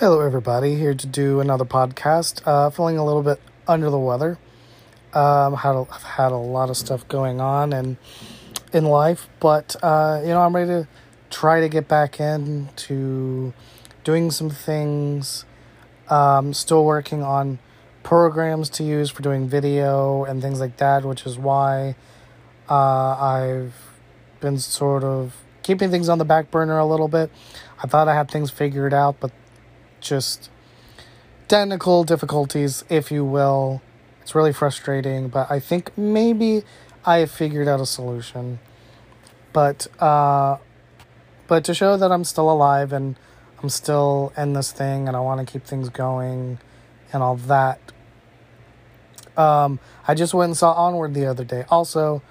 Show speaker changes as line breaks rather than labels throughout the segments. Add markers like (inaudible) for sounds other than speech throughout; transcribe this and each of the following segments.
Hello, everybody. Here to do another podcast. Uh, feeling a little bit under the weather. Um, had a, I've had a lot of stuff going on and in life, but uh, you know I'm ready to try to get back into doing some things. Um, still working on programs to use for doing video and things like that, which is why uh, I've been sort of keeping things on the back burner a little bit. I thought I had things figured out, but just technical difficulties, if you will. It's really frustrating, but I think maybe I have figured out a solution. But uh, but to show that I'm still alive and I'm still in this thing and I want to keep things going and all that. Um, I just went and saw Onward the other day. Also,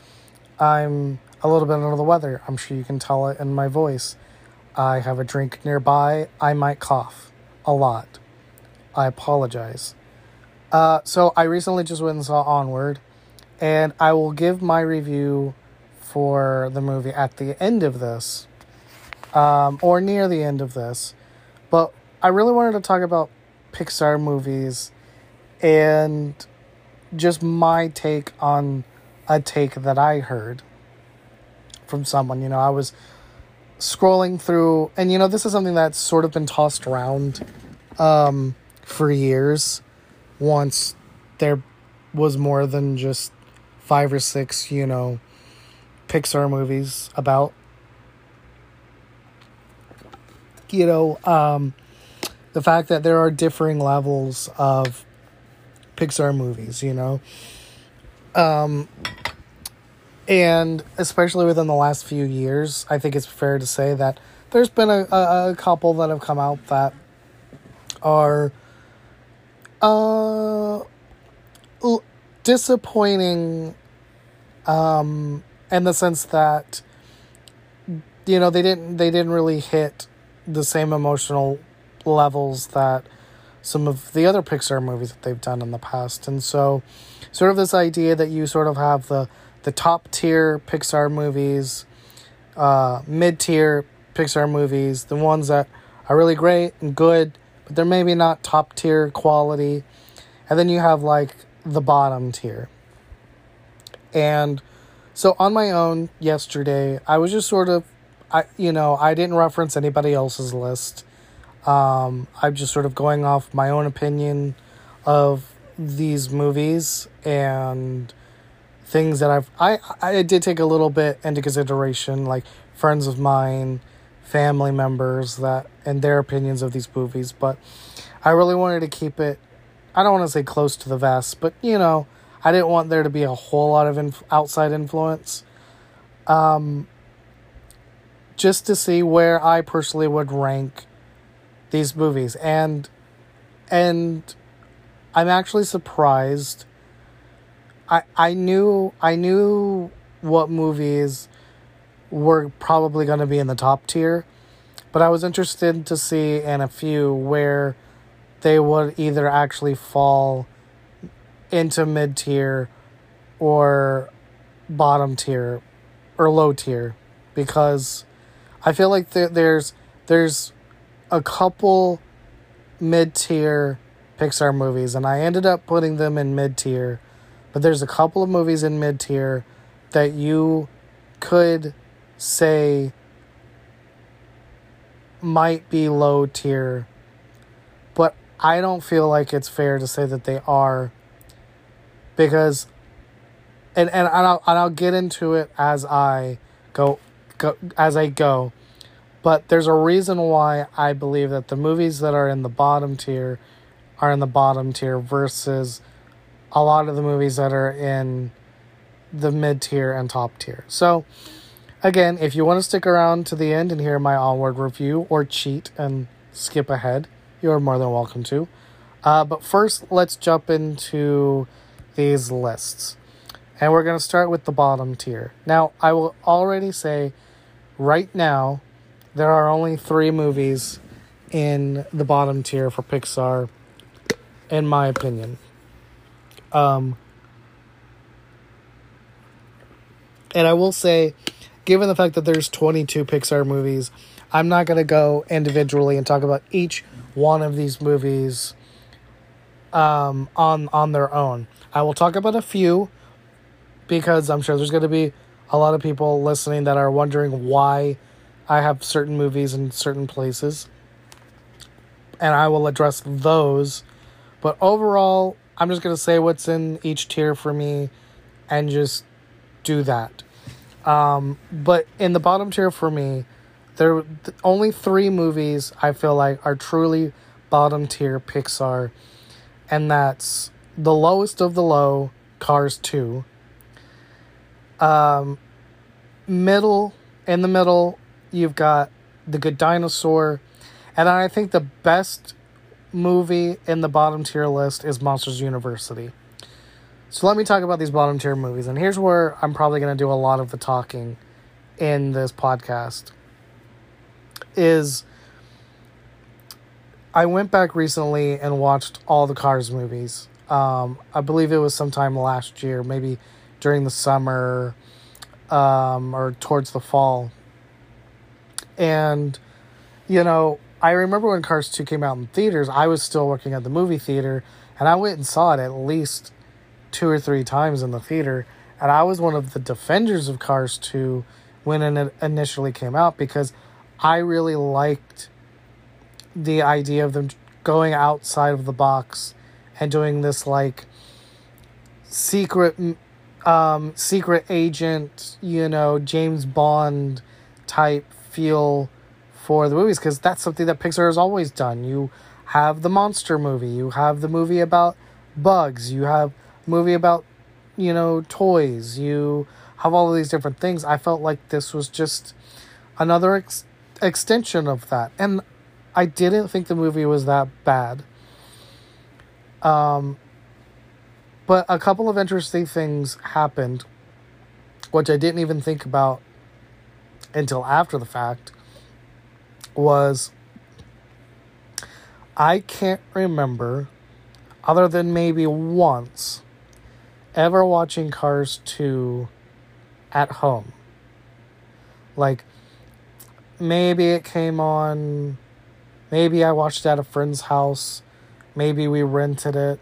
I'm a little bit under the weather. I'm sure you can tell it in my voice. I have a drink nearby. I might cough a lot. I apologize. Uh, so I recently just went and saw Onward, and I will give my review for the movie at the end of this, um, or near the end of this. But I really wanted to talk about Pixar movies and just my take on a take that I heard from someone. You know, I was scrolling through, and you know, this is something that's sort of been tossed around um, for years. Once there was more than just five or six, you know, Pixar movies about. You know, um, the fact that there are differing levels of Pixar movies, you know. Um, and especially within the last few years, I think it's fair to say that there's been a, a, a couple that have come out that are uh, disappointing um, in the sense that you know they didn't they didn't really hit the same emotional levels that some of the other Pixar movies that they've done in the past. And so sort of this idea that you sort of have the the top tier Pixar movies, uh, mid tier Pixar movies, the ones that are really great and good, but they're maybe not top tier quality. And then you have like the bottom tier. And so on my own yesterday, I was just sort of I you know, I didn't reference anybody else's list. Um, I'm just sort of going off my own opinion of these movies and things that I've I I did take a little bit into consideration, like friends of mine, family members that and their opinions of these movies, but I really wanted to keep it. I don't want to say close to the vest, but you know, I didn't want there to be a whole lot of inf- outside influence. Um, just to see where I personally would rank these movies and and I'm actually surprised I I knew I knew what movies were probably going to be in the top tier but I was interested to see in a few where they would either actually fall into mid tier or bottom tier or low tier because I feel like there, there's there's a couple mid tier Pixar movies, and I ended up putting them in mid tier. But there's a couple of movies in mid tier that you could say might be low tier, but I don't feel like it's fair to say that they are because and and, and I'll and I'll get into it as I go go as I go. But there's a reason why I believe that the movies that are in the bottom tier are in the bottom tier versus a lot of the movies that are in the mid tier and top tier. So, again, if you want to stick around to the end and hear my onward review or cheat and skip ahead, you're more than welcome to. Uh, but first, let's jump into these lists. And we're going to start with the bottom tier. Now, I will already say right now there are only three movies in the bottom tier for Pixar, in my opinion. Um, and I will say, given the fact that there's 22 Pixar movies, I'm not going to go individually and talk about each one of these movies um, on on their own. I will talk about a few because I'm sure there's going to be a lot of people listening that are wondering why I have certain movies in certain places. And I will address those. But overall, I'm just to say what's in each tier for me and just do that. Um, but in the bottom tier for me, there are only three movies I feel like are truly bottom tier Pixar, and that's the lowest of the low, Cars Two. Um, middle in the middle, you've got The Good Dinosaur, and I think the best movie in the bottom tier list is Monsters University. So let me talk about these bottom tier movies. And here's where I'm probably going to do a lot of the talking in this podcast. Is I went back recently and watched all the Cars movies. Um, I believe it was sometime last year, maybe during the summer um, or towards the fall. And, you know, I remember when Cars 2 came out in theaters, I was still working at the movie theater, and I went and saw it at least two or three times in the theater, and I was one of the defenders of Cars 2 when it initially came out because I really liked the idea of them going outside of the box and doing this like secret um secret agent, you know, James Bond type feel for the movies because that's something that Pixar has always done. You have the monster movie, you have the movie about bugs, you have movie about, you know, toys. You have all of these different things. I felt like this was just another ex- extension of that. And I didn't think the movie was that bad. Um, but a couple of interesting things happened, which I didn't even think about until after the fact. Was I can't remember, other than maybe once, ever watching Cars 2 at home. Like, maybe it came on, maybe I watched it at a friend's house, maybe we rented it,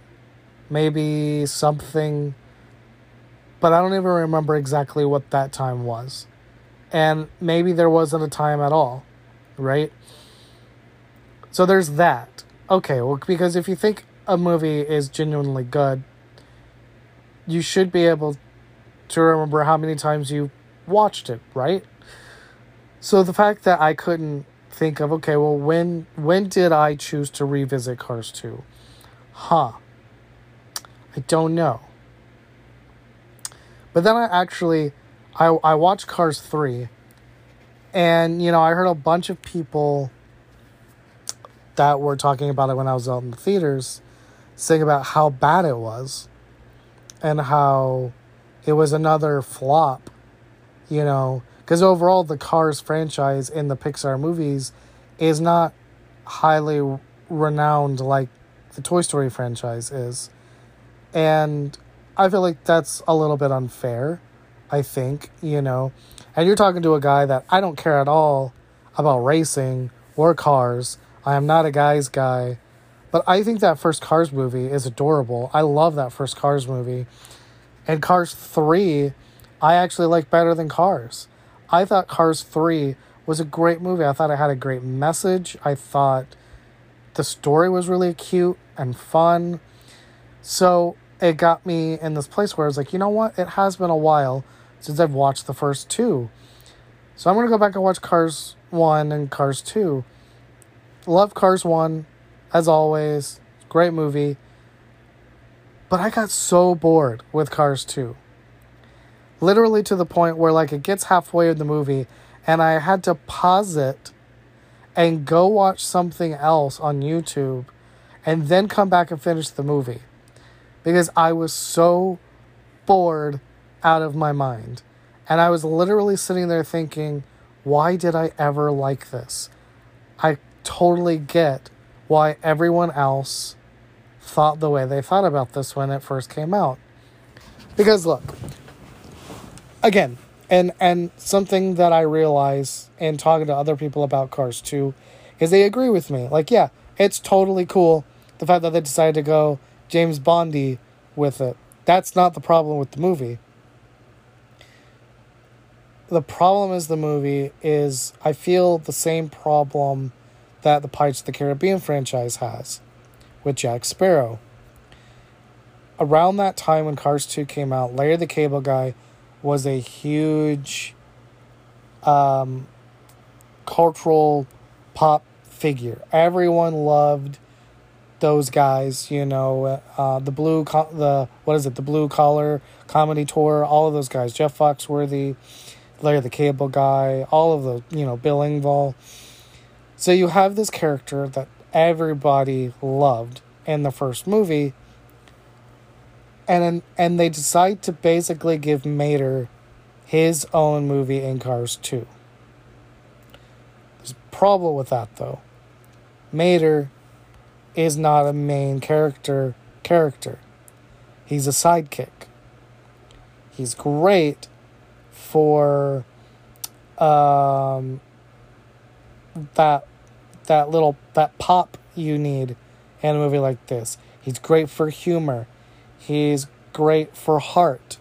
maybe something, but I don't even remember exactly what that time was. And maybe there wasn't a time at all, right? So there's that. Okay, well, because if you think a movie is genuinely good, you should be able to remember how many times you watched it, right? So the fact that I couldn't think of okay, well when when did I choose to revisit Cars 2? Huh. I don't know. But then I actually I I watched Cars 3 and you know, I heard a bunch of people that were talking about it when I was out in the theaters saying about how bad it was and how it was another flop, you know, because overall the Cars franchise in the Pixar movies is not highly renowned like the Toy Story franchise is. And I feel like that's a little bit unfair, I think, you know. And you're talking to a guy that I don't care at all about racing or cars. I am not a guy's guy. But I think that first Cars movie is adorable. I love that first Cars movie. And Cars 3, I actually like better than Cars. I thought Cars 3 was a great movie. I thought it had a great message. I thought the story was really cute and fun. So it got me in this place where I was like, you know what? It has been a while since I've watched the first two. So I'm going to go back and watch Cars 1 and Cars 2. Love Cars 1 as always. Great movie. But I got so bored with Cars 2. Literally to the point where like it gets halfway in the movie and I had to pause it and go watch something else on YouTube and then come back and finish the movie because I was so bored out of my mind. And I was literally sitting there thinking, why did I ever like this? I totally get why everyone else thought the way they thought about this when it first came out. Because look, again, and and something that I realize in talking to other people about Cars 2 is they agree with me. Like, yeah, It's totally cool. The fact that they decided to go James Bondy with it. That's not the problem with the movie. The problem is the movie is I feel the same problem that the Pirates of the Caribbean franchise has with Jack Sparrow. Around that time when Cars 2 came out, Larry the Cable Guy was a huge um, cultural pop figure. Everyone loved those guys, you know, uh, the blue, co- the what is it, the blue collar comedy tour, all of those guys, Jeff Foxworthy, Larry the Cable Guy, all of the, you know, Bill Engvall. So you have this character that everybody loved in the first movie, and and they decide to basically give Mater his own movie in Cars 2. There's a problem with that though. Mater is not a main character character. He's a sidekick. He's great for um that that little that pop you need in a movie like this. He's great for humor. He's great for heart.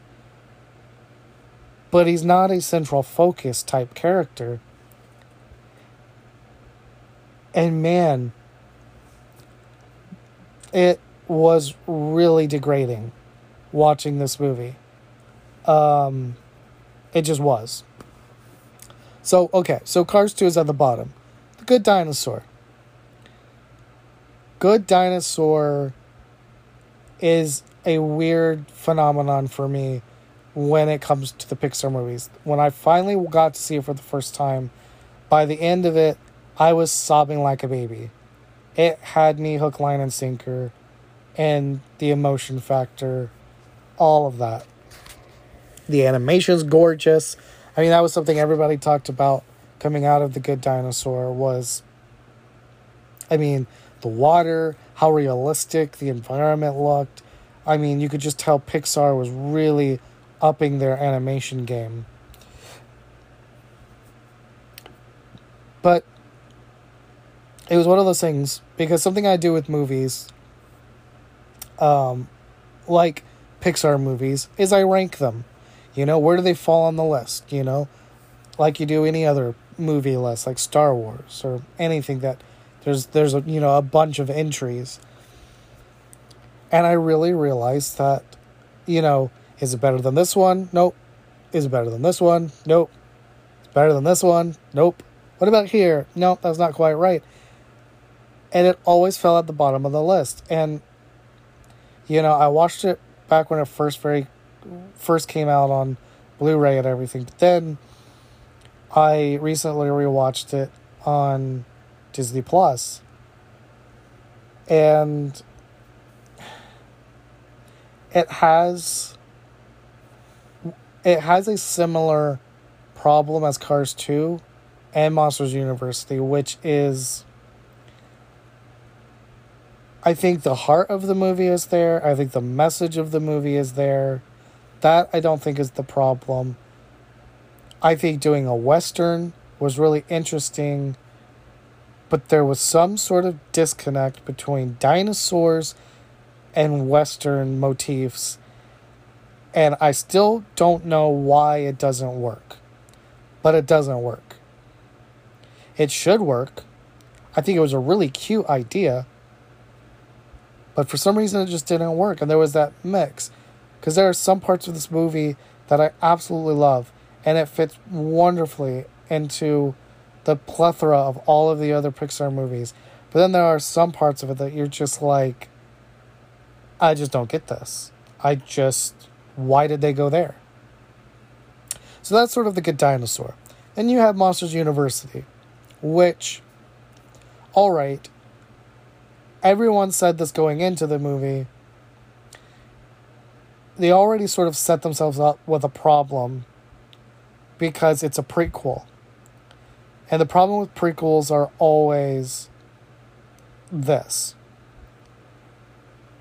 But he's not a central focus type character. And man, it was really degrading watching this movie. Um, it just was. So, okay, so Cars 2 is at the bottom. The Good Dinosaur. Good Dinosaur is a weird phenomenon for me when it comes to the Pixar movies. When I finally got to see it for the first time, by the end of it, I was sobbing like a baby. It had me hook, line, and sinker, and the emotion factor, all of that. The animation's gorgeous. I mean, that was something everybody talked about coming out of The Good Dinosaur was, I mean, the water, how realistic the environment looked. I mean, you could just tell Pixar was really upping their animation game. But it was one of those things because something I do with movies, um, like Pixar movies, is I rank them. You know, where do they fall on the list? You know, like you do any other movie list, like Star Wars or anything that there's there's a you know a bunch of entries. And I really realized that, you know, is it better than this one? Nope. Is it better than this one? Nope. It's better than this one? Nope. What about here? Nope, that's not quite right. And it always fell at the bottom of the list. And you know, I watched it back when it first very first came out on Blu-ray and everything. But then I recently rewatched it on Disney Plus. And it has it has a similar problem as Cars 2 and Monsters University, which is I think the heart of the movie is there. I think the message of the movie is there. That I don't think is the problem. I think doing a Western was really interesting, but there was some sort of disconnect between dinosaurs and Western motifs and I still don't know why it doesn't work. But it doesn't work. It should work. I think it was a really cute idea. But for some reason, it just didn't work. And there was that mix. Because there are some parts of this movie that I absolutely love. And it fits wonderfully into the plethora of all of the other Pixar movies. But then there are some parts of it that you're just like, I just don't get this. I just why did they go there? So that's sort of the good dinosaur. Then you have Monsters University, which, all right, everyone said this going into the movie. They already sort of set themselves up with a problem because it's a prequel. And the problem with prequels are always this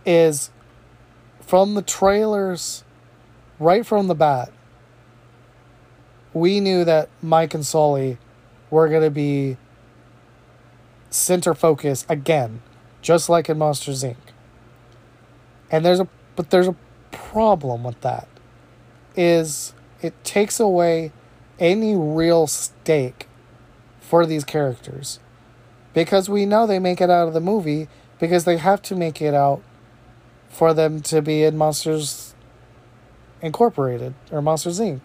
is from the trailers right from the bat, we knew that Mike and Sully were going to be center focus again, just like in Monsters Inc. And there's a but there's a problem with that. Is it takes away any real stake for these characters. Because we know they make it out of the movie because they have to make it out for them to be in Monsters Incorporated or Monsters Inc.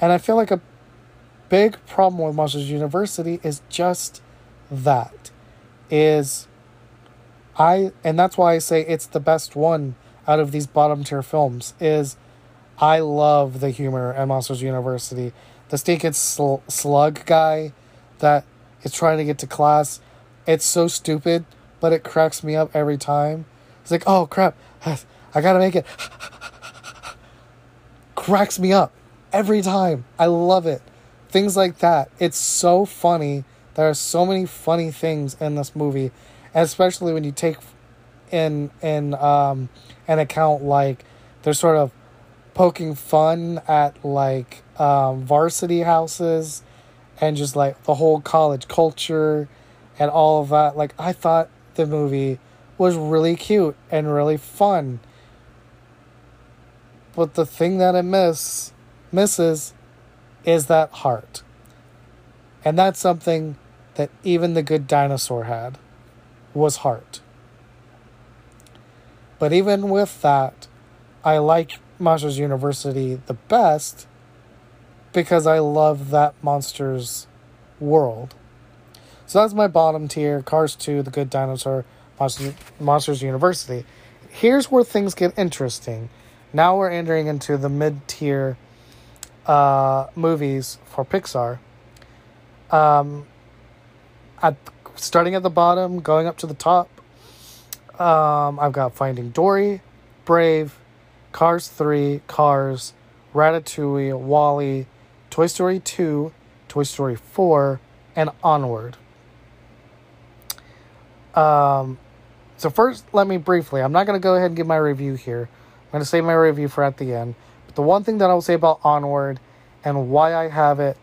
And I feel like a big problem with Monsters University is just that is I and that's why I say it's the best one out of these bottom tier films is I love the humor at Monsters University. The stinking sl- slug guy that is trying to get to class, it's so stupid, but it cracks me up every time. It's like, oh crap, (sighs) I gotta make it. (sighs) cracks me up every time. I love it. Things like that. It's so funny. There are so many funny things in this movie, especially when you take in in um, an account like they're sort of poking fun at like um, varsity houses and just like the whole college culture and all of that. Like I thought the movie was really cute and really fun. But the thing that it miss misses is that heart. And that's something that even the good dinosaur had was heart. But even with that, I like Monsters University the best because I love that monster's world. So that's my bottom tier Cars 2, The Good Dinosaur, Monsters, Monsters University. Here's where things get interesting. Now we're entering into the mid tier uh, movies for Pixar. Um, at starting at the bottom, going up to the top, um, I've got Finding Dory, Brave, Cars 3, Cars, Ratatouille, WALL-E, Toy Story 2, Toy Story 4, and Onward. Um, so first, let me briefly, I'm not going to go ahead and give my review here. I'm going to save my review for at the end. But the one thing that I will say about Onward and why I have it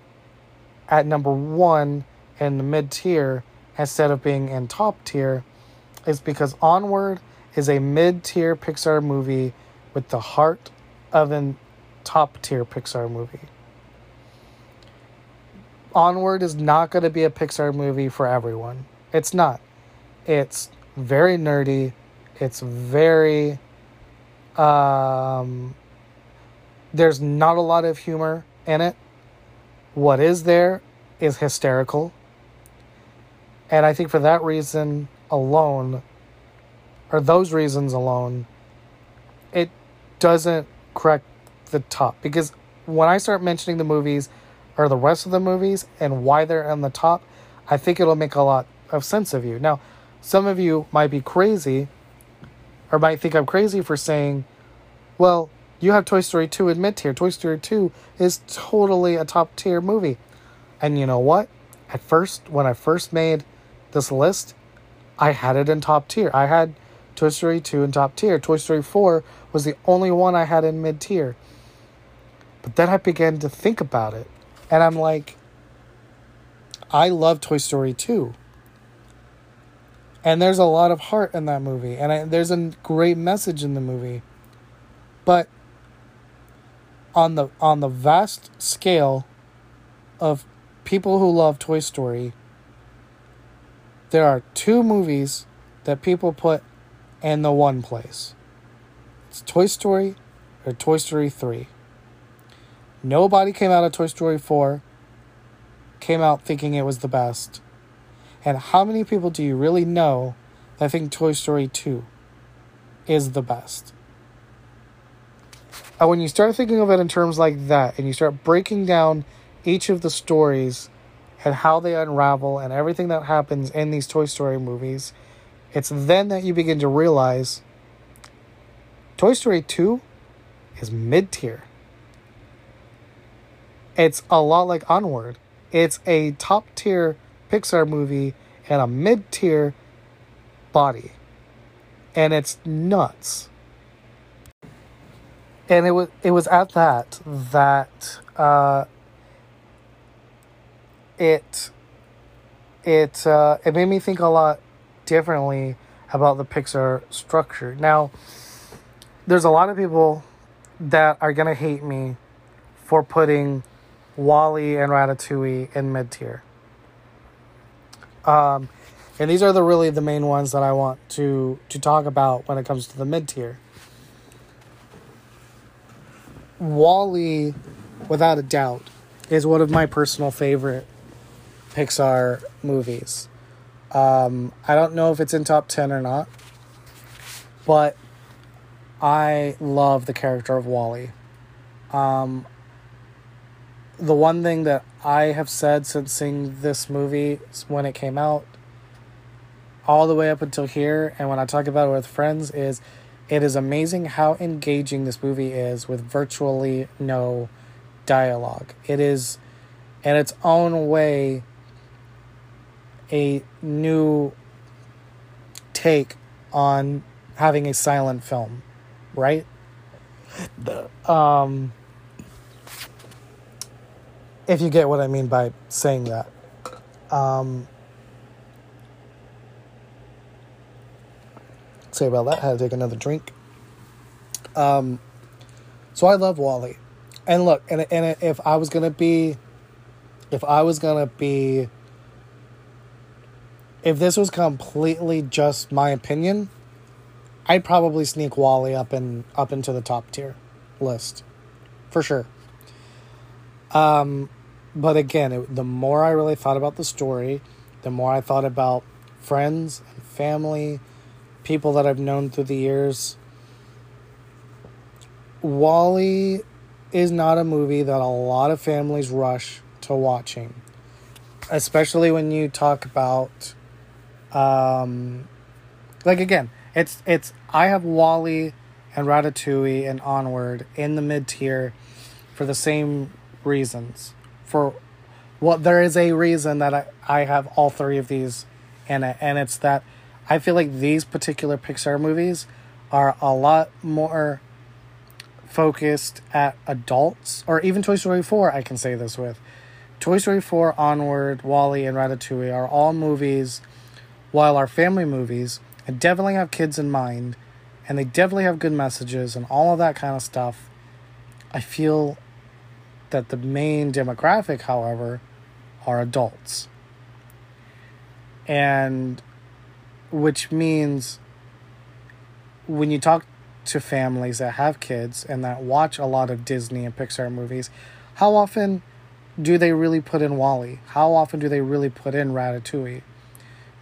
at number one in the mid tier instead of being in top tier is because Onward is a mid tier Pixar movie with the heart of a top tier Pixar movie. Onward is not going to be a Pixar movie for everyone. It's not. It's very nerdy. It's very. Um, there's not a lot of humor in it. What is there is hysterical. And I think for that reason alone, or those reasons alone, it doesn't crack the top. Because when I start mentioning the movies or the rest of the movies and why they're on the top, I think it'll make a lot of sense of you. Now, some of you might be crazy or might think I'm crazy for saying, well, you have Toy Story 2 in mid tier. Toy Story 2 is totally a top tier movie. And you know what? At first, when I first made this list, I had it in top tier. I had Toy Story 2 in top tier. Toy Story 4 was the only one I had in mid tier. But then I began to think about it. And I'm like, I love Toy Story 2. And there's a lot of heart in that movie. And I, there's a great message in the movie. But on the on the vast scale of people who love Toy Story, there are two movies that people put in the one place. It's Toy Story or Toy Story 3. Nobody came out of Toy Story 4 came out thinking it was the best. And how many people do you really know that think Toy Story 2 is the best? And when you start thinking of it in terms like that, and you start breaking down each of the stories and how they unravel and everything that happens in these Toy Story movies, it's then that you begin to realize Toy Story 2 is mid tier. It's a lot like Onward. It's a top tier Pixar movie and a mid tier body. And it's nuts and it was it was at that that uh, it it uh, it made me think a lot differently about the Pixar structure. Now, there's a lot of people that are gonna hate me for putting WALL-E and Ratatouille in mid tier. Um, and these are the really the main ones that I want to to talk about when it comes to the mid tier. WALL-E, without a doubt, is one of my personal favorite Pixar movies. Um, I don't know if it's in top 10 or not, but I love the character of WALL-E. Um, the one thing that I have said since seeing this movie when it came out, all the way up until here, and when I talk about it with friends, is it is amazing how engaging this movie is with virtually no dialogue. It is, in its own way, a new take on having a silent film, right? Um, if you get what I mean by saying that. Um, say about that. Had to take another drink. Um, so I love WALL-E, and look, and and if I was gonna be, if I was gonna be, if this was completely just my opinion, I'd probably sneak WALL-E up in up into the top tier list, for sure. Um, but again, it, the more I really thought about the story, the more I thought about friends and family people that I've known through the years. WALL-E is not a movie that a lot of families rush to watching, especially when you talk about, um, like again, it's it's I have WALL-E and Ratatouille and Onward in the mid tier for the same reasons. For what well, there is a reason that I, I have all three of these in it, and it's that I feel like these particular Pixar movies are a lot more focused at adults, or even Toy Story 4, I can say this with. Toy Story 4, Onward, WALL-E, and Ratatouille are all movies, while our family movies, and definitely have kids in mind, and they definitely have good messages and all of that kind of stuff. I feel that the main demographic, however, are adults. And which means when you talk to families that have kids and that watch a lot of Disney and Pixar movies, how often do they really put in WALL-E? How often do they really put in Ratatouille?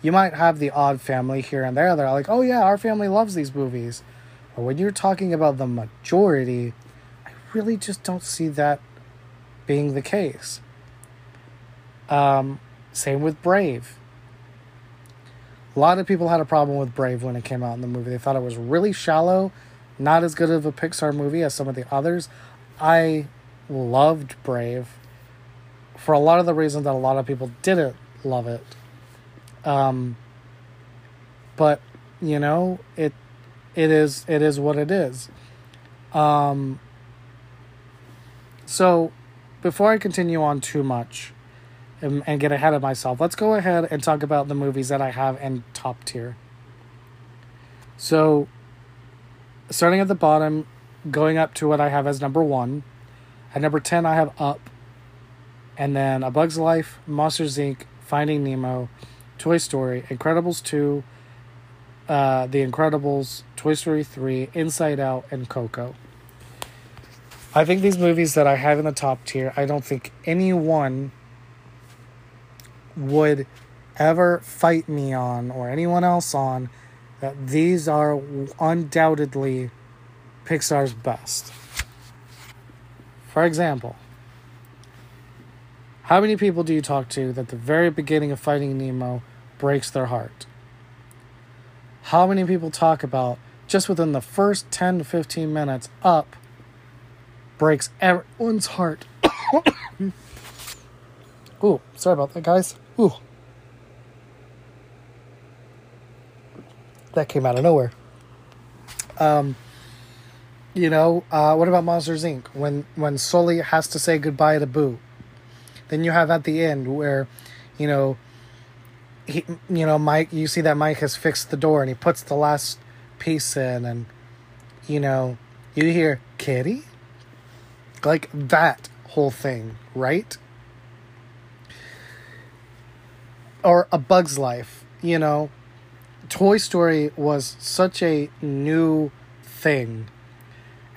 You might have the odd family here and there that are like, oh yeah, our family loves these movies. But when you're talking about the majority, I really just don't see that being the case. Um, same with Brave. A lot of people had a problem with Brave when it came out in the movie. They thought it was really shallow, not as good of a Pixar movie as some of the others. I loved Brave for a lot of the reasons that a lot of people didn't love it. Um, but you know, it it is it is what it is. Um, so before I continue on too much, and, and get ahead of myself, let's go ahead and talk about the movies that I have in top tier. So, starting at the bottom, going up to what I have as number one. At number 10, I have Up. And then A Bug's Life, Monsters Inc., Finding Nemo, Toy Story, Incredibles 2, uh, The Incredibles, Toy Story 3, Inside Out, and Coco. I think these movies that I have in the top tier, I don't think anyone would ever fight me on or anyone else on that these are undoubtedly Pixar's best. For example, how many people do you talk to that the very beginning of Finding Nemo breaks their heart? How many people talk about just within the first 10 to 15 minutes up breaks everyone's heart? (coughs) Ooh, sorry about that, guys. Ooh. That came out of nowhere. Um, you know, uh, what about Monsters Inc? When when Sully has to say goodbye to Boo, then you have at the end where, you know, he, you know, Mike, you see that Mike has fixed the door and he puts the last piece in, and you know, you hear Kitty, like that whole thing, right? Or A Bug's Life, you know, Toy Story was such a new thing.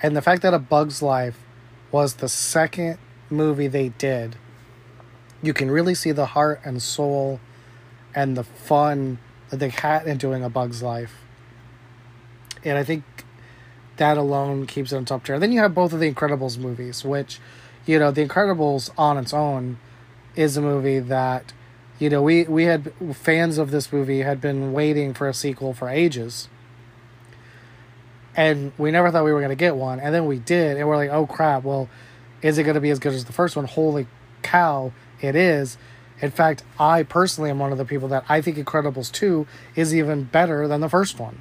And the fact that A Bug's Life was the second movie they did, you can really see the heart and soul and the fun that they had in doing A Bug's Life. And I think that alone keeps it on top tier. Then you have both of the Incredibles movies, which, you know, The Incredibles on its own is a movie that, you know, we, we had fans of this movie had been waiting for a sequel for ages. And we never thought we were going to get one. And then we did. And we're like, oh crap, well, is it going to be as good as the first one? Holy cow, it is. In fact, I personally am one of the people that I think Incredibles 2 is even better than the first one.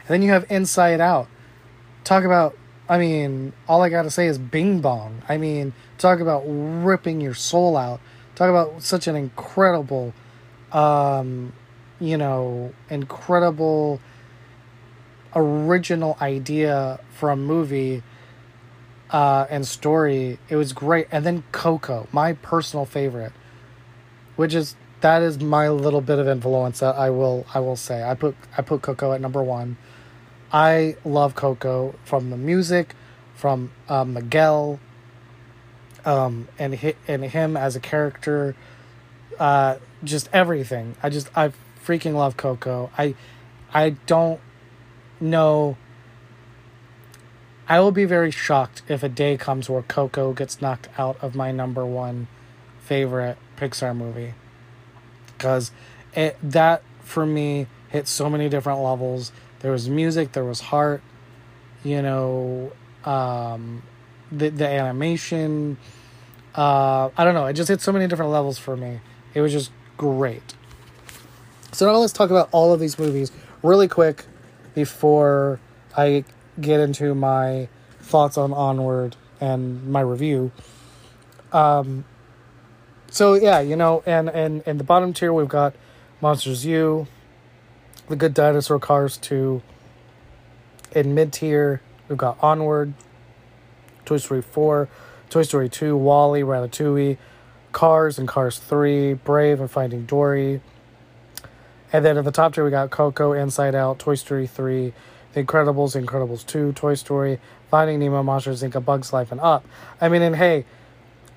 And then you have Inside Out. Talk about, I mean, all I got to say is bing bong. I mean, talk about ripping your soul out. Talk about such an incredible, um, you know, incredible original idea for a movie uh, and story. It was great. And then Coco, my personal favorite, which is that is my little bit of influence that I will I will say. I put I put Coco at number one. I love Coco from the music, from uh, Miguel, um, and hi- and him as a character, uh, just everything. I just I freaking love Coco. I I don't know. I will be very shocked if a day comes where Coco gets knocked out of my number one favorite Pixar movie, because it that for me hit so many different levels there was music, there was heart, you know, um, the the animation. Uh, I don't know. It just hit so many different levels for me. It was just great. So now let's talk about all of these movies really quick before I get into my thoughts on Onward and my review. Um, so yeah, you know, and and in the bottom tier we've got Monsters U, the Good Dinosaur Cars 2. In mid tier, we've got Onward, Toy Story 4, Toy Story 2, WALL-E, Ratatouille, Cars and Cars 3, Brave and Finding Dory. And then at the top tier, we got Coco, Inside Out, Toy Story 3, The Incredibles, Incredibles 2, Toy Story, Finding Nemo, Monsters Inc., A Bug's Life, and Up. I mean, and hey,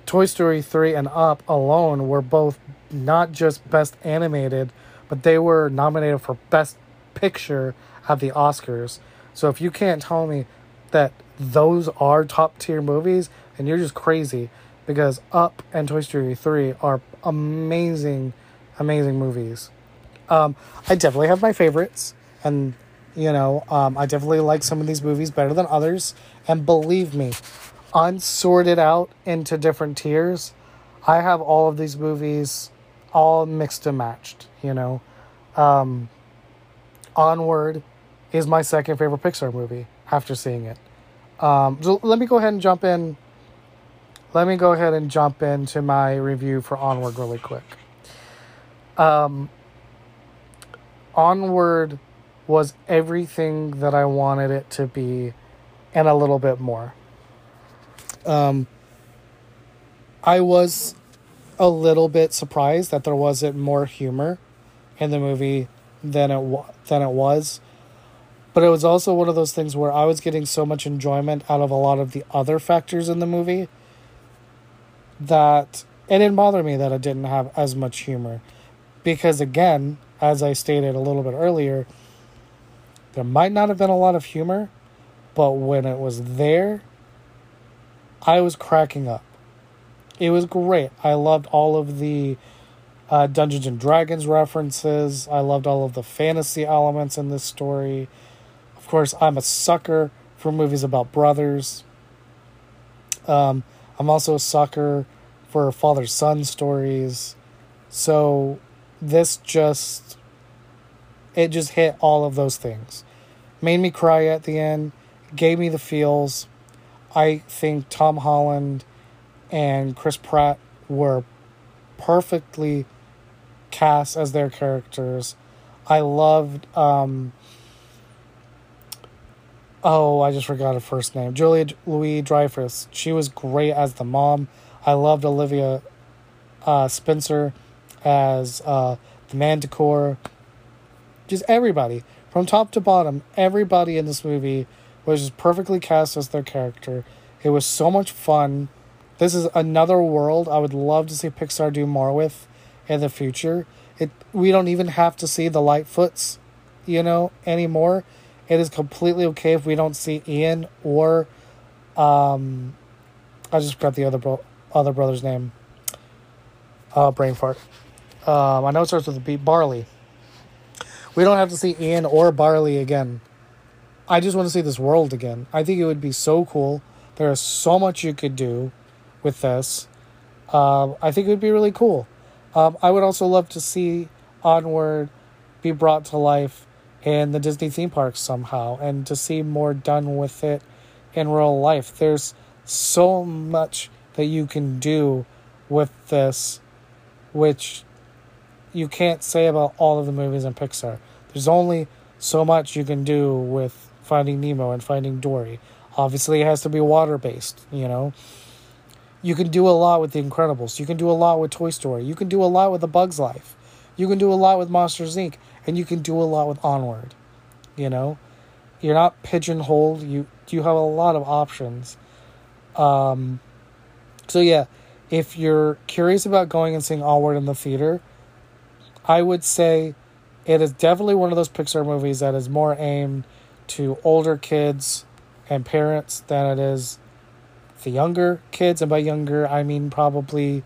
Toy Story 3 and Up alone were both not just best animated, but they were nominated for Best Picture at the Oscars. So if you can't tell me that those are top tier movies, then you're just crazy because Up and Toy Story 3 are amazing, amazing movies. Um, I definitely have my favorites, and you know, um, I definitely like some of these movies better than others. And believe me, unsorted out into different tiers, I have all of these movies all mixed and matched, you know. Um, Onward is my second favorite Pixar movie after seeing it. Um, so let me go ahead and jump in. Let me go ahead and jump into my review for Onward really quick. Um, Onward was everything that I wanted it to be and a little bit more. Um, I was a little bit surprised that there wasn't more humor in the movie than it than it was. But it was also one of those things where I was getting so much enjoyment out of a lot of the other factors in the movie that it didn't bother me that it didn't have as much humor. Because again, as I stated a little bit earlier, there might not have been a lot of humor, but when it was there, I was cracking up it was great. I loved all of the uh, Dungeons and Dragons references. I loved all of the fantasy elements in this story. Of course, I'm a sucker for movies about brothers. Um, I'm also a sucker for father son stories. So this just it just hit all of those things. Made me cry at the end, gave me the feels. I think Tom Holland and Chris Pratt were perfectly cast as their characters. I loved um oh, I just forgot her first name. Julia Louis Dreyfus. She was great as the mom. I loved Olivia uh, Spencer as uh, the Manticore. Just everybody, from top to bottom, everybody in this movie was just perfectly cast as their character. It was so much fun. This is another world I would love to see Pixar do more with in the future. It we don't even have to see the Lightfoots, you know, anymore. It is completely okay if we don't see Ian or um I just forgot the other bro- other brother's name. Uh brain fart. Um I know it starts with a B Barley. We don't have to see Ian or Barley again. I just want to see this world again. I think it would be so cool. There is so much you could do with this. Um, I think it would be really cool. Um, I would also love to see Onward be brought to life in the Disney theme parks somehow and to see more done with it in real life. There's so much that you can do with this, which you can't say about all of the movies in Pixar. There's only so much you can do with Finding Nemo and Finding Dory. Obviously, it has to be water based, you know. You can do a lot with The Incredibles. You can do a lot with Toy Story. You can do a lot with A Bug's Life. You can do a lot with Monsters Inc. And you can do a lot with Onward. You know, you're not pigeonholed. You you have a lot of options. Um, so yeah, if you're curious about going and seeing Onward in the theater, I would say it is definitely one of those Pixar movies that is more aimed to older kids and parents than it is the younger kids. And by younger, I mean probably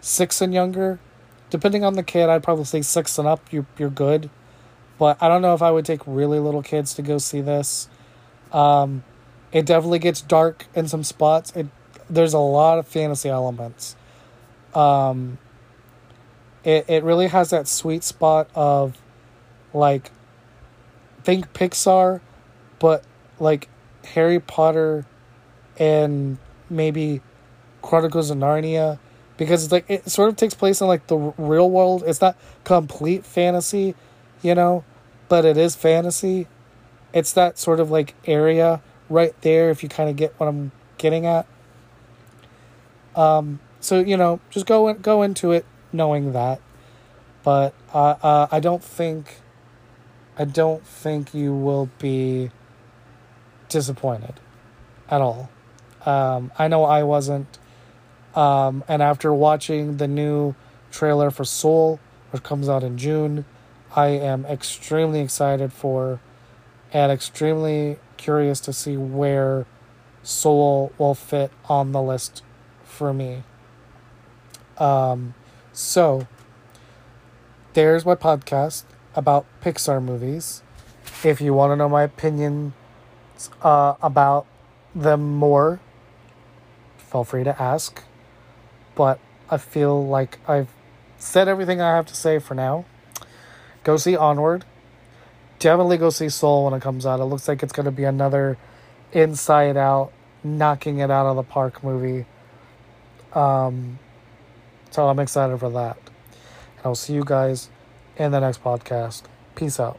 six and younger. Depending on the kid, I'd probably say six and up, you're, you're good. But I don't know if I would take really little kids to go see this. Um, it definitely gets dark in some spots. It there's a lot of fantasy elements. Um, it it really has that sweet spot of like think Pixar, but like Harry Potter and maybe Chronicles of Narnia because it's like it sort of takes place in like the real world. It's not complete fantasy, you know, but it is fantasy. It's that sort of like area right there if you kind of get what I'm getting at. Um so you know, just go in, go into it knowing that. But uh, uh I don't think I don't think you will be disappointed at all. Um, I know I wasn't. Um, and after watching the new trailer for Soul, which comes out in June, I am extremely excited for and extremely curious to see where Soul will fit on the list for me. Um, so, there's my podcast about Pixar movies. If you want to know my opinion uh, about them more, feel free to ask. But I feel like I've said everything I have to say for now. Go see Onward. Definitely go see Soul when it comes out. It looks like it's going to be another inside out, knocking it out of the park movie. Um, so I'm excited for that. And I'll see you guys in the next podcast. Peace out.